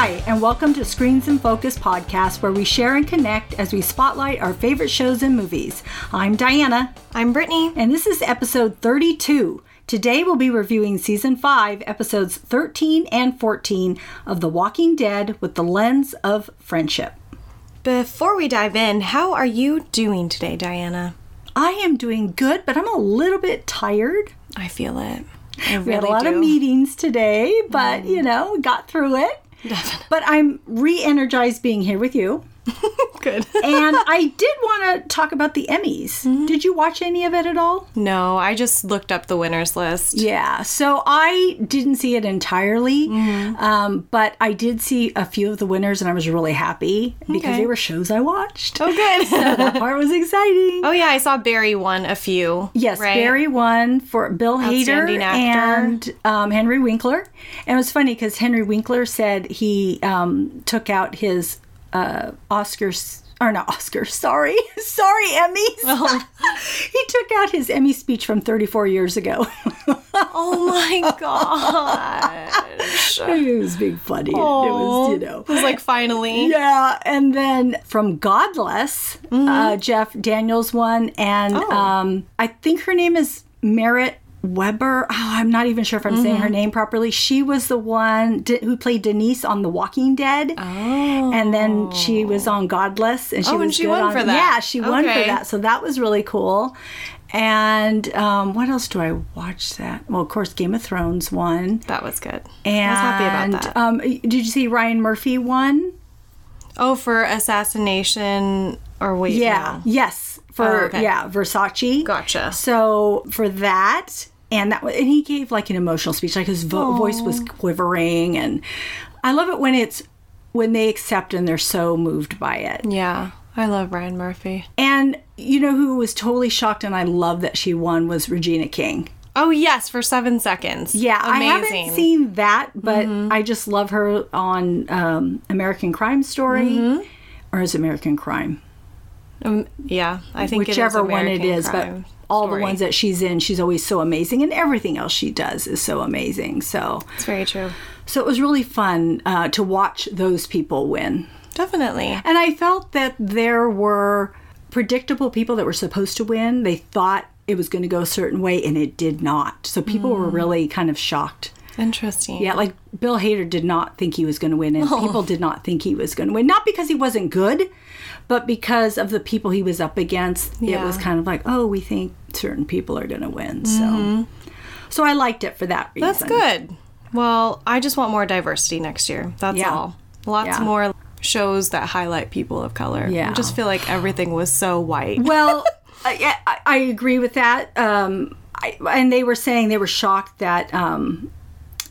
Hi, and welcome to Screens in Focus podcast, where we share and connect as we spotlight our favorite shows and movies. I'm Diana, I'm Brittany. and this is episode 32. Today we'll be reviewing season 5, episodes 13 and 14 of The Walking Dead with the lens of friendship. Before we dive in, how are you doing today, Diana? I am doing good, but I'm a little bit tired. I feel it. I We had a lot of do. Mm. meetings today, but you know, got through it. Definitely. But I'm re energized being here with you. Good. And I did want to talk about the Emmys. Mm-hmm. Did you watch any of it at all? no, I just looked up the winners list. Yeah, so I didn't see it entirely, Mm-hmm. um, but I did see a few of the winners, and I was really happy because Okay. they were shows I watched. Oh, good. that part was exciting. oh, yeah, I saw Barry won a few. Yes, right? Barry won for Bill Hader and um, Henry Winkler. And it was funny because Henry Winkler said he um, took out his uh, Oscars. Or not Oscars, sorry. sorry, Emmys. Oh. he took out his Emmy speech from 34 years ago. Oh, my gosh. it was being funny. It was, you know. It was like finally. Yeah, and then from Godless, uh, Jeff Daniels won, and Mm-hmm. Oh. um, I think her name is Merritt Wever. Oh, I'm not even sure if I'm saying Mm-hmm. her name properly. She was the one d- who played Denise on The Walking Dead, Oh. and then she was on Godless, and she Oh, was and she good won on- for that. Yeah, she won for that, so that was really cool. And um, what else do I watch? That well, of course, Game of Thrones won. That was good. And I was happy about that. Um, did you see Ryan Murphy won? oh, for assassination or wait. Yeah. no. Yes. For Oh, okay. yeah, Versace. Gotcha. So for that, and that, and he gave like an emotional speech. Like his vo- voice was quivering, and I love it when it's when they accept and they're so moved by it. Yeah. I love Ryan Murphy. And you know who was totally shocked, and I love that she won was Regina King. Oh, yes, for seven seconds. Yeah, I haven't seen that, but I just love her on um, American Crime Story, or is American Crime? Um, yeah, I think whichever it one it is, but all the ones that she's in, she's always so amazing, and everything else she does is so amazing. So, It's very true. so it was really fun uh, to watch those people win, Definitely. and I felt that there were predictable people that were supposed to win. They thought it was going to go a certain way, and it did not. So people Mm. were really kind of shocked. Interesting. Yeah, like Bill Hader did not think he was going to win, and Oh. people did not think he was going to win. Not because he wasn't good, but because of the people he was up against. It was kind of like, oh, we think certain people are going to win. So, so I liked it for that reason. Mm-hmm. That's good. Well, I just want more diversity next year. That's Yeah. all. Lots Yeah. more shows that highlight people of color. Yeah. I just feel like everything was so white. Well, I, I, I agree with that. Um, I, and they were saying they were shocked that um,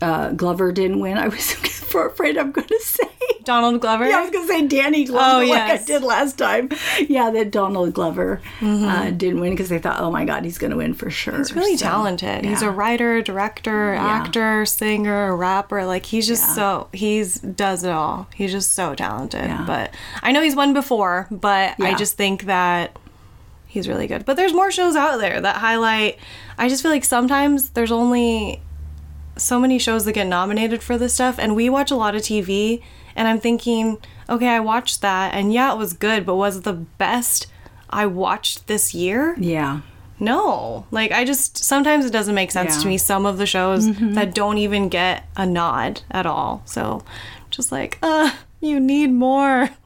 uh, Glover didn't win. I was afraid I'm going to say. Donald Glover? Yeah, I was going to say Danny Glover Oh, like I did last time. Yeah, that Donald Glover uh, didn't win because they thought, oh my God, he's going to win for sure. Mm-hmm. He's really So, talented. He's a writer, director, actor, singer, rapper. Like he's just Yeah. so he's does it all. He's just so talented. Yeah. But I know he's won before, but I just think that he's really good. But there's more shows out there that highlight I just feel like sometimes there's only so many shows that get nominated for this stuff and we watch a lot of TV and I'm thinking, okay, I watched that and yeah, it was good, but was it the best I watched this year? Yeah. No. Like I just sometimes it doesn't make sense Yeah. Mm-hmm. to me some of the shows that don't even get a nod at all. So just like, uh, you need more.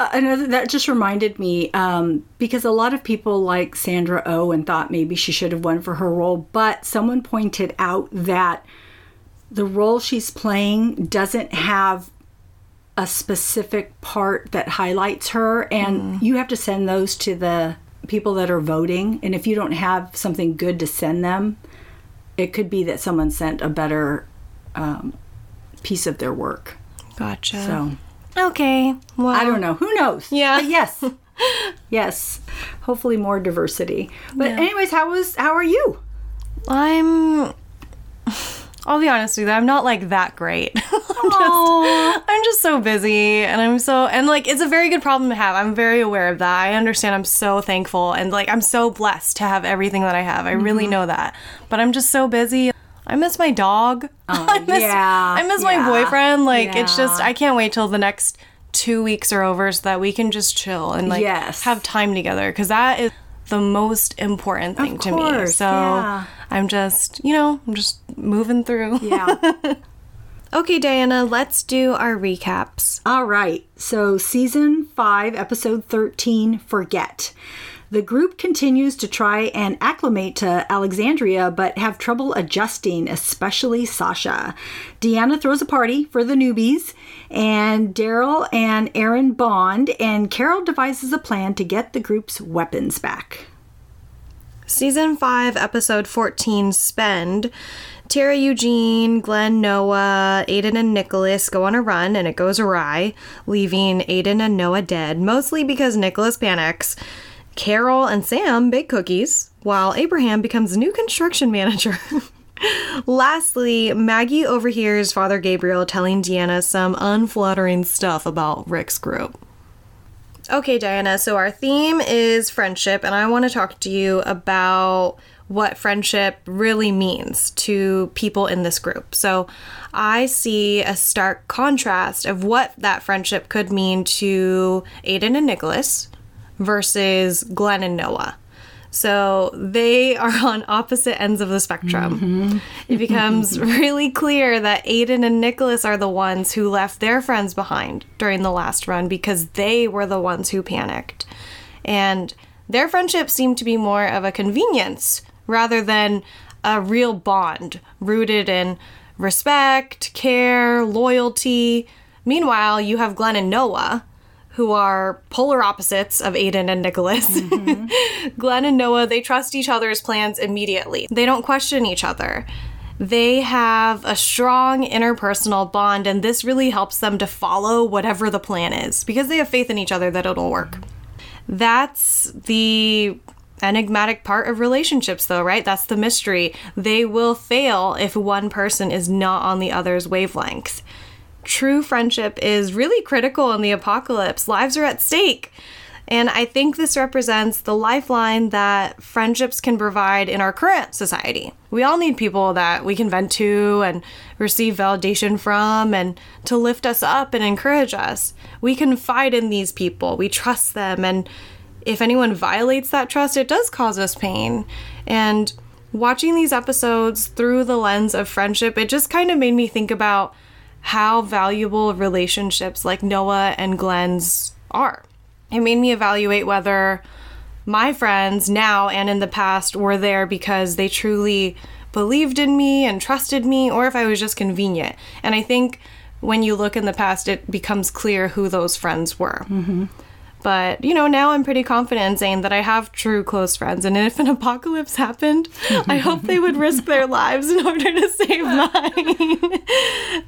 Uh, another that just reminded me um, because a lot of people like Sandra O oh and thought maybe she should have won for her role, but someone pointed out that the role she's playing doesn't have a specific part that highlights her, and you have to send those to the people that are voting. And if you don't have something good to send them, it could be that someone sent a better um, piece of their work. Gotcha. So. Okay. Well, I don't know. Who knows? Yeah. But yes. yes. Hopefully more diversity. But Yeah. anyways, how was how are you? I'm. I'll be honest with you, I'm not like that great. I'm, just, I'm just so busy and I'm so, and like, it's a very good problem to have. I'm very aware of that. I understand. I'm so thankful and like, I'm so blessed to have everything that I have. I really mm-hmm. know that. But I'm just so busy. I'm miss my dog. Oh, I miss, yeah, I miss my boyfriend. Like it's just. I can't wait till the next two weeks are over so that we can just chill and like Yes. have time together because that is the most important thing to me. So yeah. I'm just you know I'm just moving through. Yeah. Okay, Diana, let's do our recaps. All right. So, season five, episode 13 Forget. The group continues to try and acclimate to Alexandria, but have trouble adjusting, especially Sasha. Deanna throws a party for the newbies, and Daryl and Aaron bond, and Carol devises a plan to get the group's weapons back. Season 5, episode 14, Spend. Tara Eugene, Glenn Noah, Aiden, and Nicholas go on a run and it goes awry, leaving Aiden and Noah dead, mostly because Nicholas panics. Carol and Sam bake cookies, while Abraham becomes new construction manager. Lastly, Maggie overhears Father Gabriel telling Deanna some unflattering stuff about Rick's group. Okay, Diana, so our theme is friendship, and I want to talk to you about what friendship really means to people in this group. So I see a stark contrast of what that friendship could mean to Aiden and Nicholas versus Glenn and Noah. So they are on opposite ends of the spectrum. Mm-hmm. It becomes really clear that Aiden and Nicholas are the ones who left their friends behind during the last run because they were the ones who panicked. And their friendship seemed to be more of a convenience rather than a real bond rooted in respect, care, loyalty. Meanwhile, you have Glenn and Noah, who are polar opposites of Aiden and Nicholas. Glenn and Noah, they trust each other's plans immediately. They don't question each other. They have a strong interpersonal bond, and this really helps them to follow whatever the plan is because they have faith in each other that it'll work. That's the enigmatic part of relationships, though, right? That's the mystery. They will fail if one person is not on the other's wavelength. True friendship is really critical in the apocalypse. Lives are at stake. And I think this represents the lifeline that friendships can provide in our current society. We all need people that we can vent to and receive validation from and to lift us up and encourage us. We confide in these people, we trust them, and if anyone violates that trust, it does cause us pain. And watching these episodes through the lens of friendship, it just kind of made me think about how valuable relationships like Noah and Glenn's are. It made me evaluate whether my friends now and in the past were there because they truly believed in me and trusted me, or if I was just convenient. And I think when you look in the past, it becomes clear who those friends were. Mm-hmm. But, you know, now I'm pretty confident in saying that I have true close friends. And if an apocalypse happened, I hope they would risk their lives in order to save mine.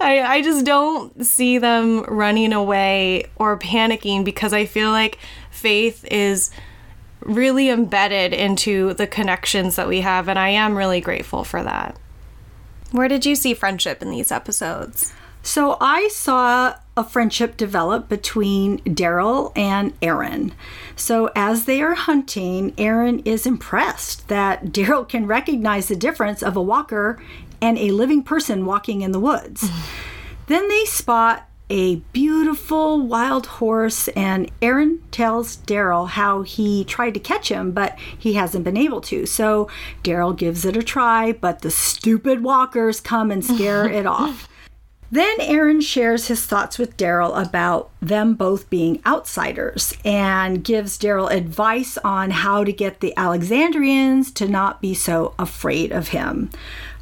I, I just don't see them running away or panicking because I feel like faith is really embedded into the connections that we have. And I am really grateful for that. Where did you see friendship in these episodes? So I saw a friendship develop between Daryl and Aaron. So as they are hunting, Aaron is impressed that Daryl can recognize the difference of a walker and a living person walking in the woods. then they spot a beautiful wild horse, and Aaron tells Daryl how he tried to catch him, but he hasn't been able to. So Daryl gives it a try, but the stupid walkers come and scare it off. Then Aaron shares his thoughts with Daryl about them both being outsiders and gives Daryl advice on how to get the Alexandrians to not be so afraid of him.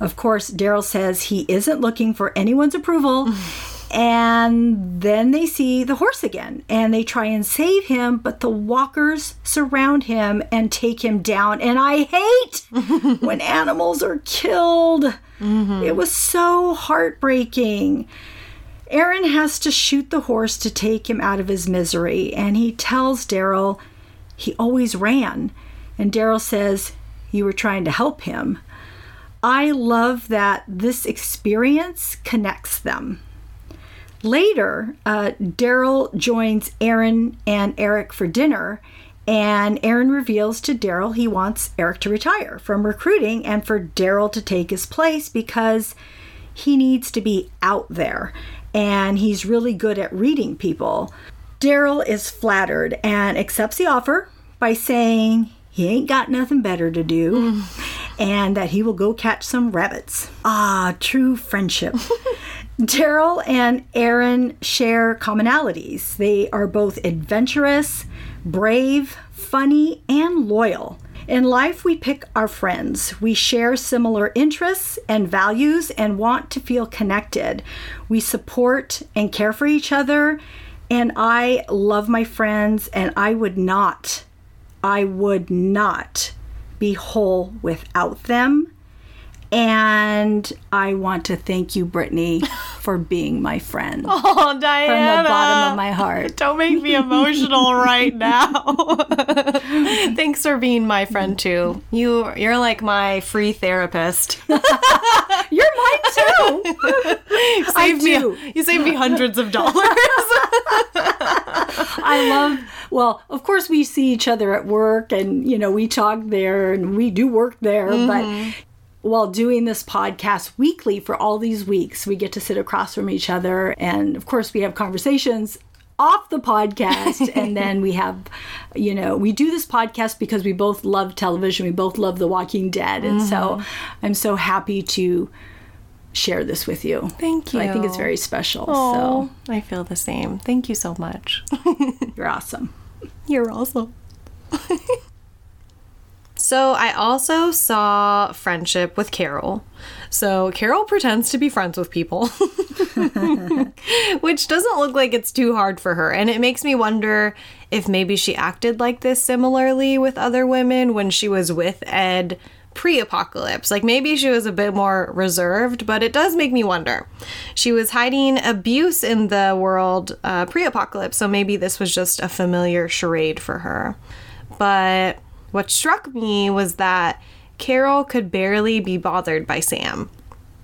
Of course, Daryl says he isn't looking for anyone's approval. And then they see the horse again and they try and save him, but the walkers surround him and take him down. And I hate when animals are killed. Mm-hmm. It was so heartbreaking. Aaron has to shoot the horse to take him out of his misery, and he tells Daryl he always ran. And Daryl says, You were trying to help him. I love that this experience connects them. Later, uh, Daryl joins Aaron and Eric for dinner, And Aaron reveals to Daryl he wants Eric to retire from recruiting and for Daryl to take his place because he needs to be out there and he's really good at reading people. Daryl is flattered and accepts the offer by saying he ain't got nothing better to do and that he will go catch some rabbits. Ah, true friendship. Daryl and Aaron share commonalities. They are both adventurous, brave, funny, and loyal. In life, we pick our friends. We share similar interests and values and want to feel connected. We support and care for each other. And I love my friends, and I would not, I would not be whole without them. And I want to thank you, Brittany, for being my friend Oh, Diana. from the bottom of my heart. Don't make me emotional right now. Thanks for being my friend too. You you're like my free therapist. You're mine too. You saved do. me you saved me hundreds of dollars. I love, well, of course, we see each other at work and, you know, we talk there and we do work there. But mm-hmm. While doing this podcast weekly for all these weeks, we get to sit across from each other. And of course, we have conversations off the podcast. and then we have, you know, we do this podcast because we both love television. We both love The Walking Dead. And so mm-hmm. I'm so happy to share this with you. Thank So I think it's very special. So I feel the same. Thank you so much. You're awesome. You're awesome. so I also saw friendship with Carol. So Carol pretends to be friends with people, which doesn't look like it's too hard for her. And it makes me wonder if maybe she acted like this similarly with other women when she was with Ed pre apocalypse. Like maybe she was a bit more reserved, but it does make me wonder. She was hiding abuse in the world uh, pre apocalypse, so maybe this was just a familiar charade for her. But what struck me was that Carol could barely be bothered by Sam.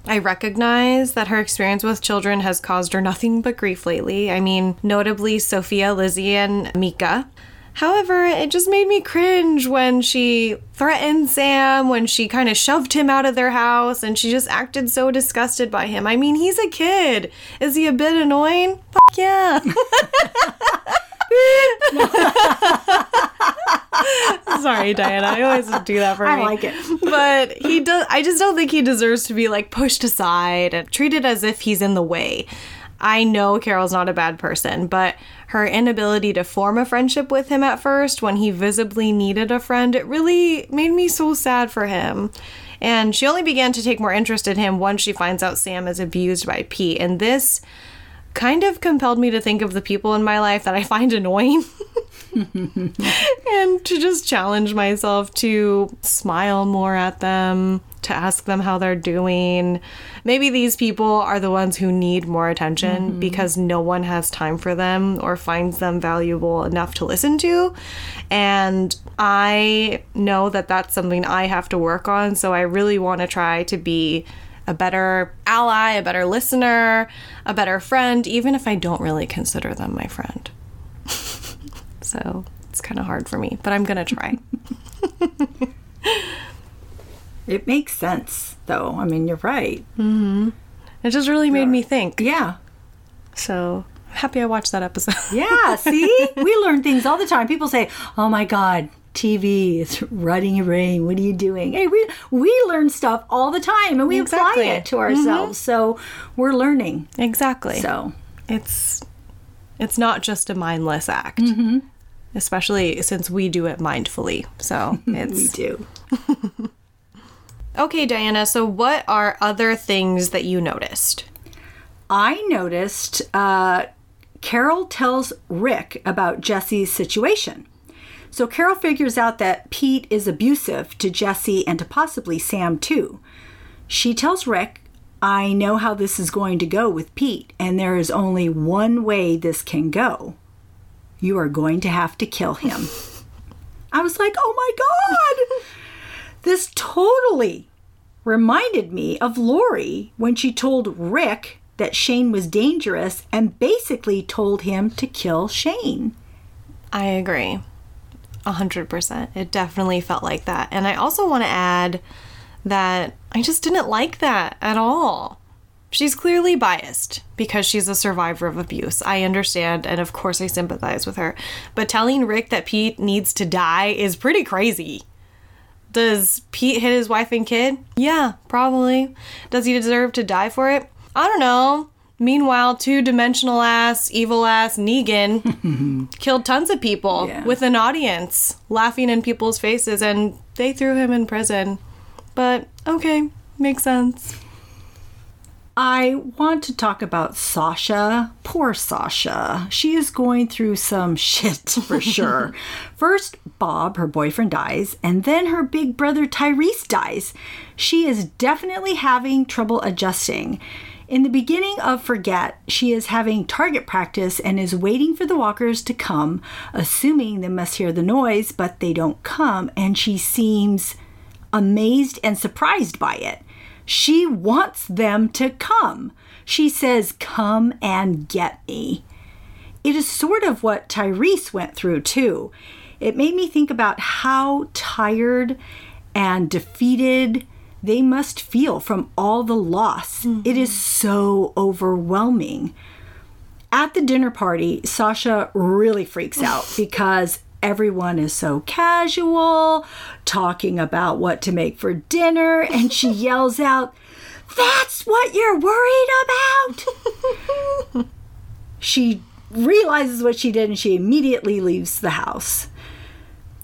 I recognize that her experience with children has caused her nothing but grief lately. I mean, notably Sophia, Lizzie, and Mika. However, it just made me cringe when she threatened Sam, when she kind of shoved him out of their house, and she just acted so disgusted by him. I mean, he's a kid. Is he a bit annoying? Fuck yeah. Sorry, Diana. I always do that for I me. I like it. But he does I just don't think he deserves to be like pushed aside and treated as if he's in the way. I know Carol's not a bad person, but her inability to form a friendship with him at first when he visibly needed a friend, it really made me so sad for him. And she only began to take more interest in him once she finds out Sam is abused by Pete. And this kind of compelled me to think of the people in my life that I find annoying. and to just challenge myself to smile more at them, to ask them how they're doing. Maybe these people are the ones who need more attention mm-hmm. because no one has time for them or finds them valuable enough to listen to. And I know that that's something I have to work on. So I really want to try to be a better ally, a better listener, a better friend, even if I don't really consider them my friend. so it's kind of hard for me, but I'm going to try. It makes sense, though. I mean, you're right. Mm-hmm. It just really made me think. Yeah. So I'm happy I watched that episode. Yeah. See, we learn things all the time. People say, "Oh my God." TV, it's running your brain. What are you doing? Hey, we we learn stuff all the time and we Exactly. apply it to ourselves. So we're learning. exactly. So it's it's not just a mindless act. Especially since we do it mindfully. So we do. Okay, Diana, so what are other things that you noticed? I noticed uh, Carol tells Rick about Jesse's situation. So Carol figures out that Pete is abusive to Jesse and to possibly Sam too. She tells Rick, I know how this is going to go with Pete, and there is only one way this can go. You are going to have to kill him. I was like, oh my God! this totally reminded me of Lori when she told Rick that Shane was dangerous and basically told him to kill Shane. I agree. A hundred percent. It definitely felt like that. And I also want to add that I just didn't like that at all. She's clearly biased because she's a survivor of abuse. I understand, and of course I sympathize with her. But telling Rick that Pete needs to die is pretty crazy. Does Pete hit his wife and kid? Yeah, probably. Does he deserve to die for it? I don't know. Meanwhile, two dimensional ass, evil ass Negan killed tons of people Yeah. with an audience laughing in people's faces, and they threw him in prison. But okay, makes sense. I want to talk about Sasha. Poor Sasha. She is going through some shit for sure. First, Bob, her boyfriend, dies, and then her big brother Tyrese dies. She is definitely having trouble adjusting. In the beginning of Forget, she is having target practice and is waiting for the walkers to come, assuming they must hear the noise, but they don't come, and she seems amazed and surprised by it. She wants them to come. She says, Come and get me. It is sort of what Tyrese went through, too. It made me think about how tired and defeated they must feel from all the loss. It is so overwhelming. At the dinner party, Sasha really freaks out because everyone is so casual, talking about what to make for dinner, and she yells out, That's what you're worried about? she realizes what she did and she immediately leaves the house.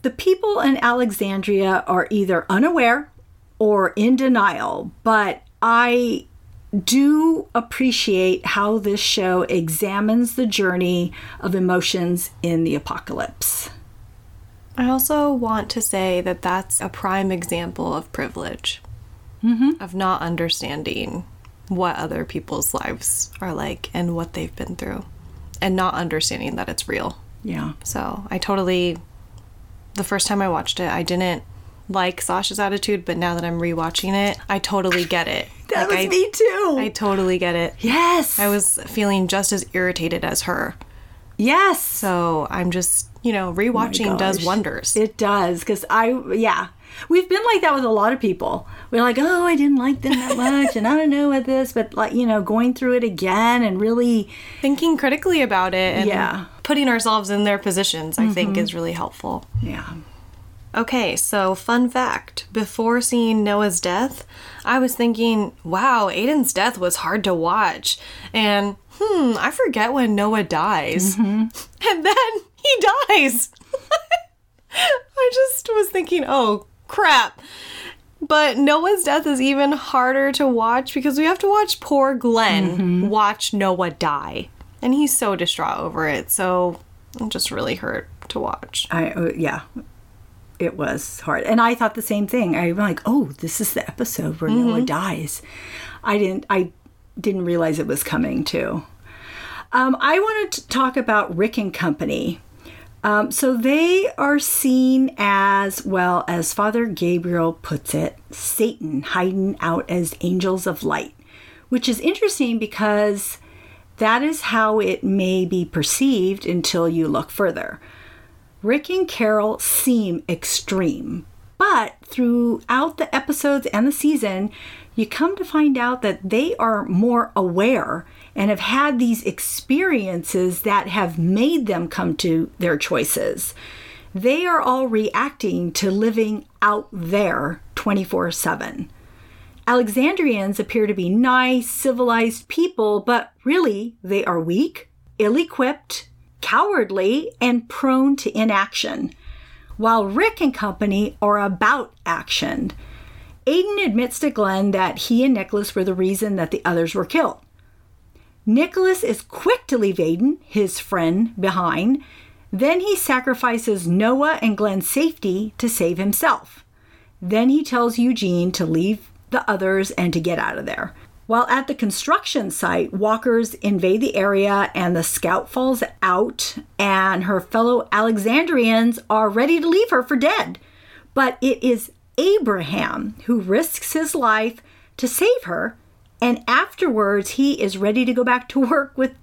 The people in Alexandria are either unaware or in denial, but I do appreciate how this show examines the journey of emotions in the apocalypse. I also want to say that that's a prime example of privilege, mm-hmm. of not understanding what other people's lives are like and what they've been through, and not understanding that it's real. Yeah. So I totally, the first time I watched it, I didn't like Sasha's attitude, but now that I'm rewatching it, I totally get it. That Like, was I, me too. I totally get it. yes. I was feeling just as irritated as her. yes. So I'm just, you know, rewatching does Oh gosh. wonders. It does because I yeah. We've been like that with a lot of people. We're like, oh, I didn't like them that much, and I don't know what this, but like you know, going through it again and really, Thinking critically about it and Yeah. Mm-hmm. putting ourselves in their positions, I think, is really helpful. yeah, Okay, so fun fact before seeing Noah's death, I was thinking, wow, Aiden's death was hard to watch. And hmm, I forget when Noah dies. And then he dies. I just was thinking, oh, crap. But Noah's death is even harder to watch because we have to watch poor Glenn watch Noah die. And he's so distraught over it. So it just really hurt to watch. I uh, yeah, it was hard, and I thought the same thing. I'm like, oh, this is the episode where Noah dies. I didn't I didn't realize it was coming too. Um, I wanted to talk about Rick and Company. Um, so they are seen as, well, as Father Gabriel puts it, Satan hiding out as angels of light, which is interesting because that is how it may be perceived until you look further. Rick and Carol seem extreme, but throughout the episodes and the season, you come to find out that they are more aware and have had these experiences that have made them come to their choices. They are all reacting to living out there 24 7. Alexandrians appear to be nice, civilized people, but really they are weak, ill equipped, cowardly, and prone to inaction. While Rick and company are about action. Aiden admits to Glenn that he and Nicholas were the reason that the others were killed. Nicholas is quick to leave Aiden, his friend, behind. Then he sacrifices Noah and Glenn's safety to save himself. Then he tells Eugene to leave the others and to get out of there. While at the construction site, walkers invade the area and the scout falls out, and her fellow Alexandrians are ready to leave her for dead. But it is Abraham who risks his life to save her And afterwards, he is ready to go back to work with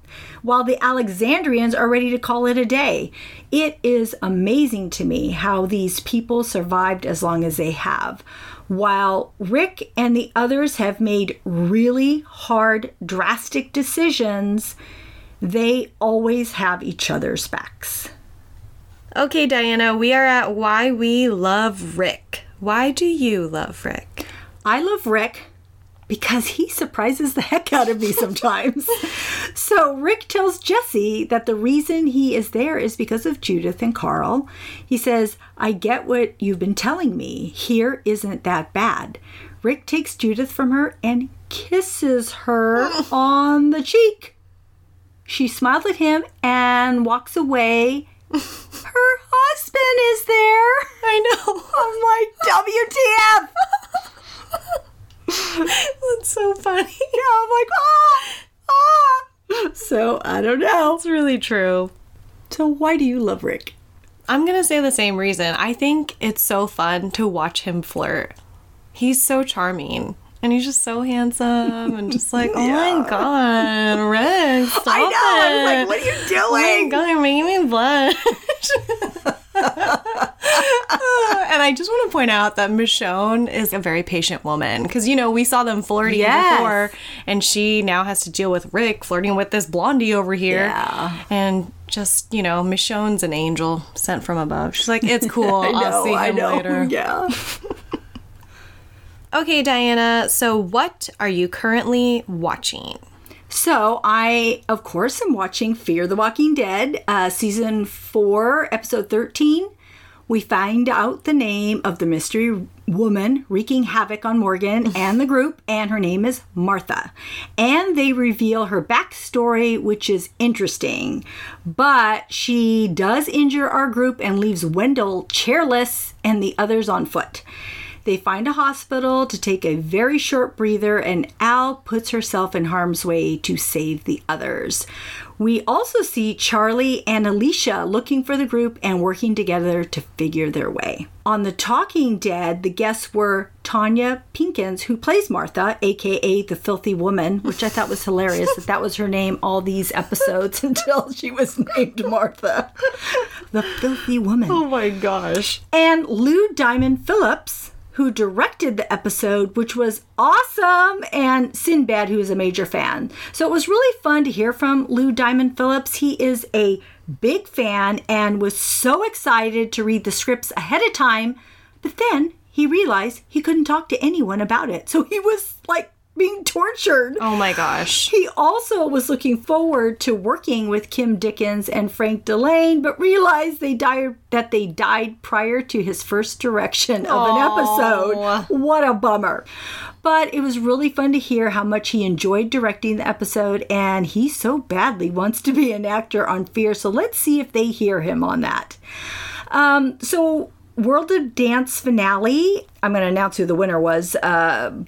while the Alexandrians are ready to call it a day. It is amazing to me how these people survived as long as they have. While Rick and the others have made really hard, drastic decisions, they always have each other's backs. Okay, Diana, we are at why we love Rick. Why do you love Rick? I love Rick because he surprises the heck out of me sometimes. so Rick tells Jesse that the reason he is there is because of Judith and Carl. He says, I get what you've been telling me. Here isn't that bad. Rick takes Judith from her and kisses her on the cheek. She smiles at him and walks away. Her husband is there. I know. I'm like, WTF? That's so funny. Yeah, I'm like, ah, ah. So I don't know. It's really true. So why do you love Rick? I'm going to say the same reason. I think it's so fun to watch him flirt. He's so charming. And he's just so handsome and just like, oh my god, Rick, stop I know. I was like, what are you doing? Oh my god, you're making me blush. And I just want to point out that Michonne is a very patient woman because you know we saw them flirting Yes. before, and she now has to deal with Rick flirting with this blondie over here, Yeah. and just you know Michonne's an angel sent from above. She's like, it's cool. I know. I'll see him I know. later. Yeah. Okay, Diana. So what are you currently watching? So I, of course, am watching Fear the Walking Dead, uh, season four, episode thirteen. We find out the name of the mystery woman wreaking havoc on Morgan and the group, and her name is Martha. And they reveal her backstory, which is interesting. But she does injure our group and leaves Wendell chairless and the others on foot. They find a hospital to take a very short breather, and Al puts herself in harm's way to save the others. We also see Charlie and Alicia looking for the group and working together to figure their way. On The Talking Dead, the guests were Tonya Pinkins, who plays Martha, aka the Filthy Woman, which I thought was hilarious that that was her name all these episodes until she was named Martha. The Filthy Woman Oh my gosh. and Lou Diamond Phillips, who directed the episode, which was awesome, and Sinbad, who is a major fan. So it was really fun to hear from Lou Diamond Phillips. He is a big fan and was so excited to read the scripts ahead of time, but then he realized he couldn't talk to anyone about it. So he was like being tortured. Oh my gosh. He also was looking forward to working with Kim Dickens and Frank Dillane, but realized they died that they died prior to his first direction of an episode. What a bummer. But it was really fun to hear how much he enjoyed directing the episode, and he so badly wants to be an actor on Fear. So let's see if they hear him on that. Um, so World of Dance finale. I'm going to announce who the winner was. Uh,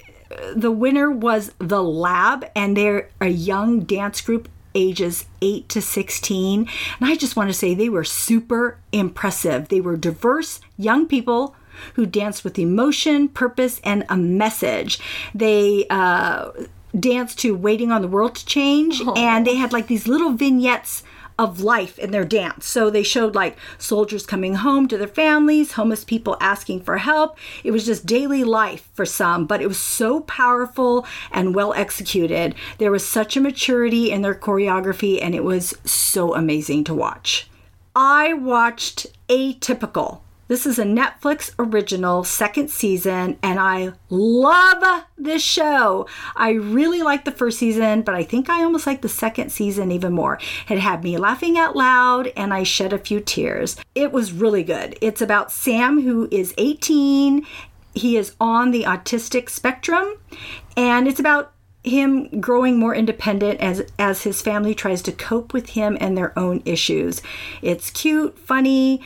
the winner was the lab and they're a young dance group ages 8 to 16 and i just want to say they were super impressive. They were diverse young people who danced with emotion purpose and a message. They uh, danced to waiting on the world to change and they had like these little vignettes of life in their dance. So they showed like soldiers coming home to their families, homeless people asking for help. It was just daily life for some, but it was so powerful and well executed. There was such a maturity in their choreography, and it was so amazing to watch. I watched Atypical. This is a Netflix original, second season, and I love this show. I really liked the first season, but I think I almost like the second season even more. It had me laughing out loud, and I shed a few tears. It was really good. It's about Sam, who is 18. He is on the autistic spectrum, and it's about him growing more independent as as his family tries to cope with him and their own issues. It's cute, funny,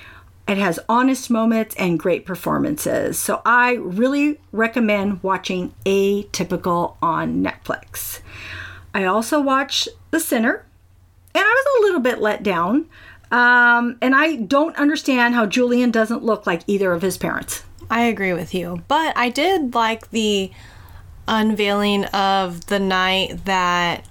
it has honest moments and great performances. So I really recommend watching Atypical on Netflix. I also watched The Sinner, and I was a little bit let down. Um, and I don't understand how Julian doesn't look like either of his parents. I agree with you. But I did like the unveiling of the night that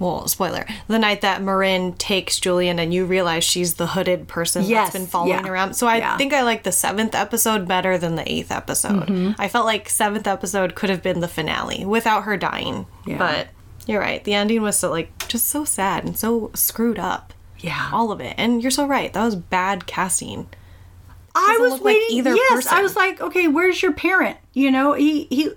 well, spoiler, the night that Marin takes Julian and you realize she's the hooded person Yes, that's been following yeah, around. So I yeah. think I like the seventh episode better than the eighth episode. Mm-hmm. I felt like seventh episode could have been the finale without her dying. Yeah. But you're right. The ending was so like just so sad and so screwed up. Yeah. All of it. And you're so right. That was bad casting. I was look like waiting. either yes, person. I was like, okay, where's your parent? You know, he he.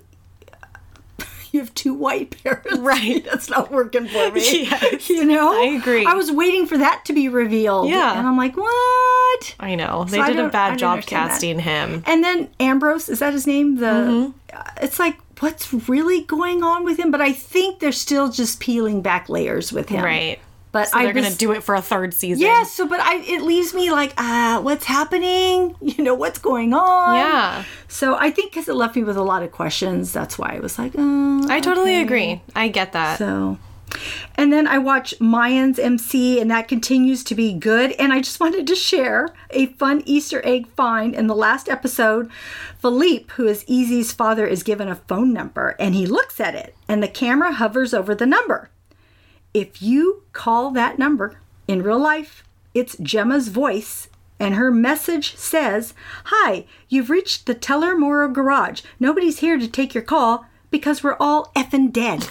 You have two white parents, Right. That's not working for me. Yes, you know, I agree. I was waiting for that to be revealed. Yeah. and I'm like, what? I know. They I did a bad job understand that. casting him. And then Ambrose, is that his name? The Mm-hmm. uh, it's like, what's really going on with him? But I think they're still just peeling back layers with him, Right. But So I they're gonna do it for a third season. Yes, so but I it leaves me like, uh, what's happening? You know, what's going on? Yeah. So I think because it left me with a lot of questions, that's why I was like, uh, I totally agree. I get that. so. And then I watch Mayans MC, and that continues to be good. And I just wanted to share a fun Easter egg find in the last episode. Felipe, who is EZ's father, is given a phone number, and he looks at it, and the camera hovers over the number. If you call that number in real life, it's Gemma's voice, and her message says, Hi, you've reached the Teller-Morrow garage. Nobody's here to take your call because we're all effing dead.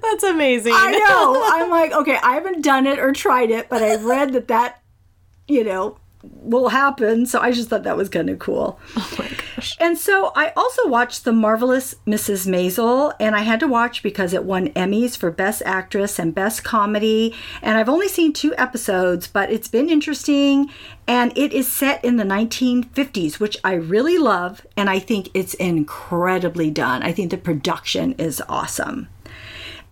That's amazing. I know. I'm like, okay, I haven't done it or tried it, but I read that that, you know, will happen. So I just thought that was kind of cool. Oh my gosh. And so I also watched The Marvelous Mrs. Maisel, and I had to watch because it won Emmys for Best Actress and Best Comedy. And I've only seen two episodes, but it's been interesting. And it is set in the 1950s, which I really love. And I think it's incredibly done. I think the production is awesome.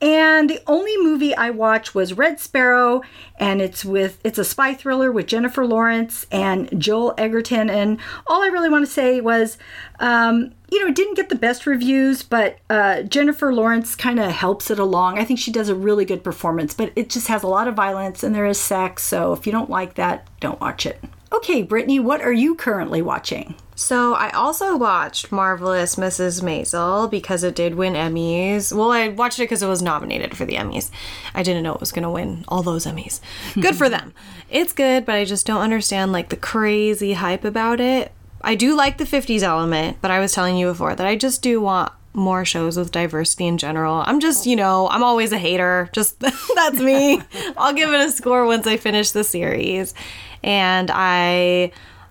And the only movie I watched was Red Sparrow, and it's with it's a spy thriller with Jennifer Lawrence and Joel Edgerton. And all I really want to say was, um, you know, it didn't get the best reviews, but uh, Jennifer Lawrence kind of helps it along. I think she does a really good performance, but it just has a lot of violence and there is sex. So if you don't like that, don't watch it. Okay, Brittany, what are you currently watching? So I also watched Marvelous Mrs. Maisel because it did win Emmys. Well, I watched it because it was nominated for the Emmys. I didn't know it was going to win all those Emmys. Good for them. It's good, but I just don't understand like the crazy hype about it. I do like the 50s element, but I was telling you before that I just do want more shows with diversity in general. I'm just, you know, I'm always a hater. Just that's me. I'll give it a score once I finish the series. And I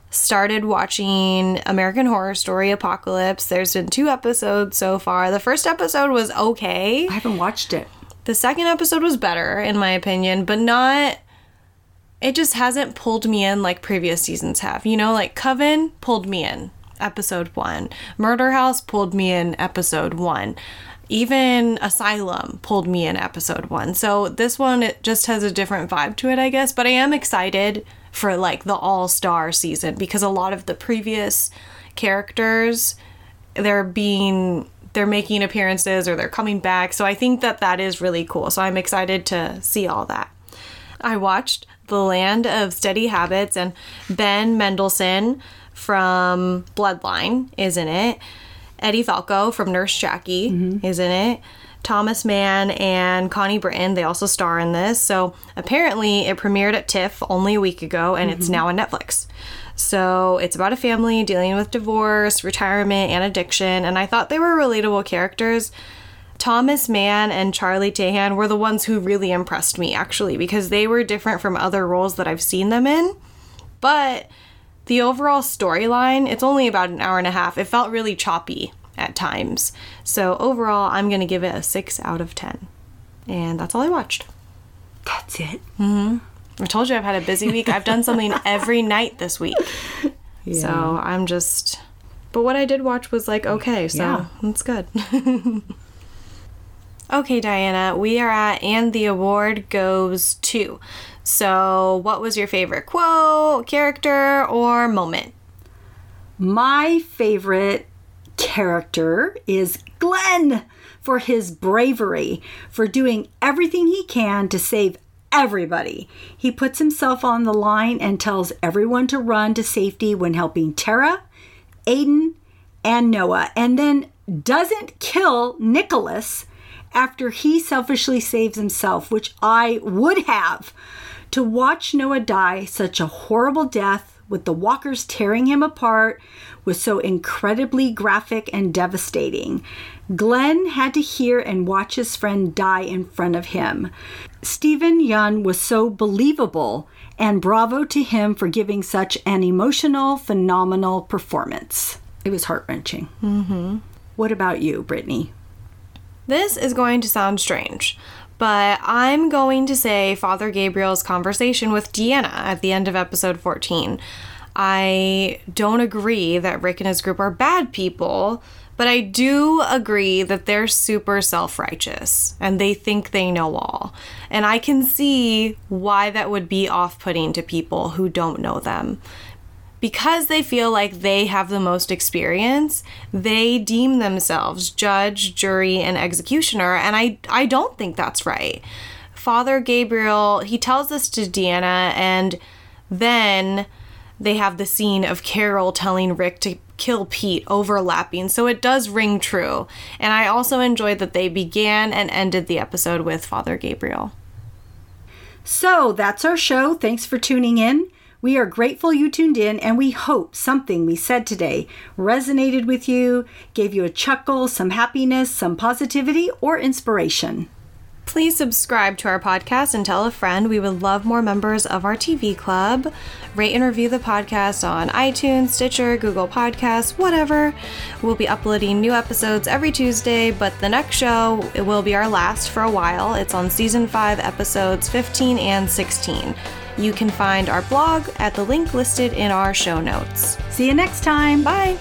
started watching American Horror Story Apocalypse. There's been two episodes so far. The first episode was okay. I haven't watched it. The second episode was better, in my opinion, but not. It just hasn't pulled me in like previous seasons have. You know, like Coven pulled me in, episode one. Murder House pulled me in, episode one. Even Asylum pulled me in, episode one. So this one, it just has a different vibe to it, I guess. But I am excited for like the all star season because a lot of the previous characters they're being they're making appearances or they're coming back. So i think that that is really cool. So i'm excited to see all that. I watched the land of steady habits and ben mendelsohn from bloodline is in it. Edie falco from nurse jackie mm-hmm. is in it thomas mann and connie britton they also star in this so apparently it premiered at tiff only a week ago and it's mm-hmm. now on netflix so it's about a family dealing with divorce, retirement, and addiction. And I thought they were relatable characters. Thomas Mann and Charlie Tahan were the ones who really impressed me, actually, because they were different from other roles that I've seen them in. But the overall storyline, it's only about an hour and a half. It felt really choppy at times. So overall, I'm going to give it a 6 out of 10. And that's all I watched. That's it. Mhm. I told you I've had a busy week. I've done something every night this week. So I'm just. But what I did watch was like, okay, so Yeah. that's good. okay, Diana, we are at And the Award Goes To. So, what was your favorite quote, character, or moment? My favorite character is Glenn for his bravery, for doing everything he can to save everybody. He puts himself on the line and tells everyone to run to safety when helping Tara, Aiden, and Noah and then doesn't kill Nicholas after he selfishly saves himself, which I would have. To watch Noah die such a horrible death with the walkers tearing him apart was so incredibly graphic and devastating. Glenn had to hear and watch his friend die in front of him. Steven Yeun was so believable, and bravo to him for giving such an emotional, phenomenal performance. It was heart wrenching. Mm-hmm. What about you, Brittany? This is going to sound strange, but I'm going to say Father Gabriel's conversation with Deanna at the end of episode 14. I don't agree that Rick and his group are bad people, but I do agree that they're super self righteous and they think they know all. And I can see why that would be off putting to people who don't know them because they feel like they have the most experience, they deem themselves judge, jury, and executioner. And I, I don't think that's right. Father Gabriel, he tells this to Deanna, and then they have the scene of Carol telling Rick to kill Pete overlapping. So it does ring true. And I also enjoyed that they began and ended the episode with Father Gabriel. So that's our show. Thanks for tuning in. We are grateful you tuned in, and we hope something we said today resonated with you, gave you a chuckle, some happiness, some positivity, or inspiration. Please subscribe to our podcast and tell a friend. We would love more members of our TV club. Rate and review the podcast on iTunes, Stitcher, Google Podcasts, whatever. We'll be uploading new episodes every Tuesday, but the next show it will be our last for a while. It's on season 5, episodes 15 and 16. You can find our blog at the link listed in our show notes. See you next time. Bye.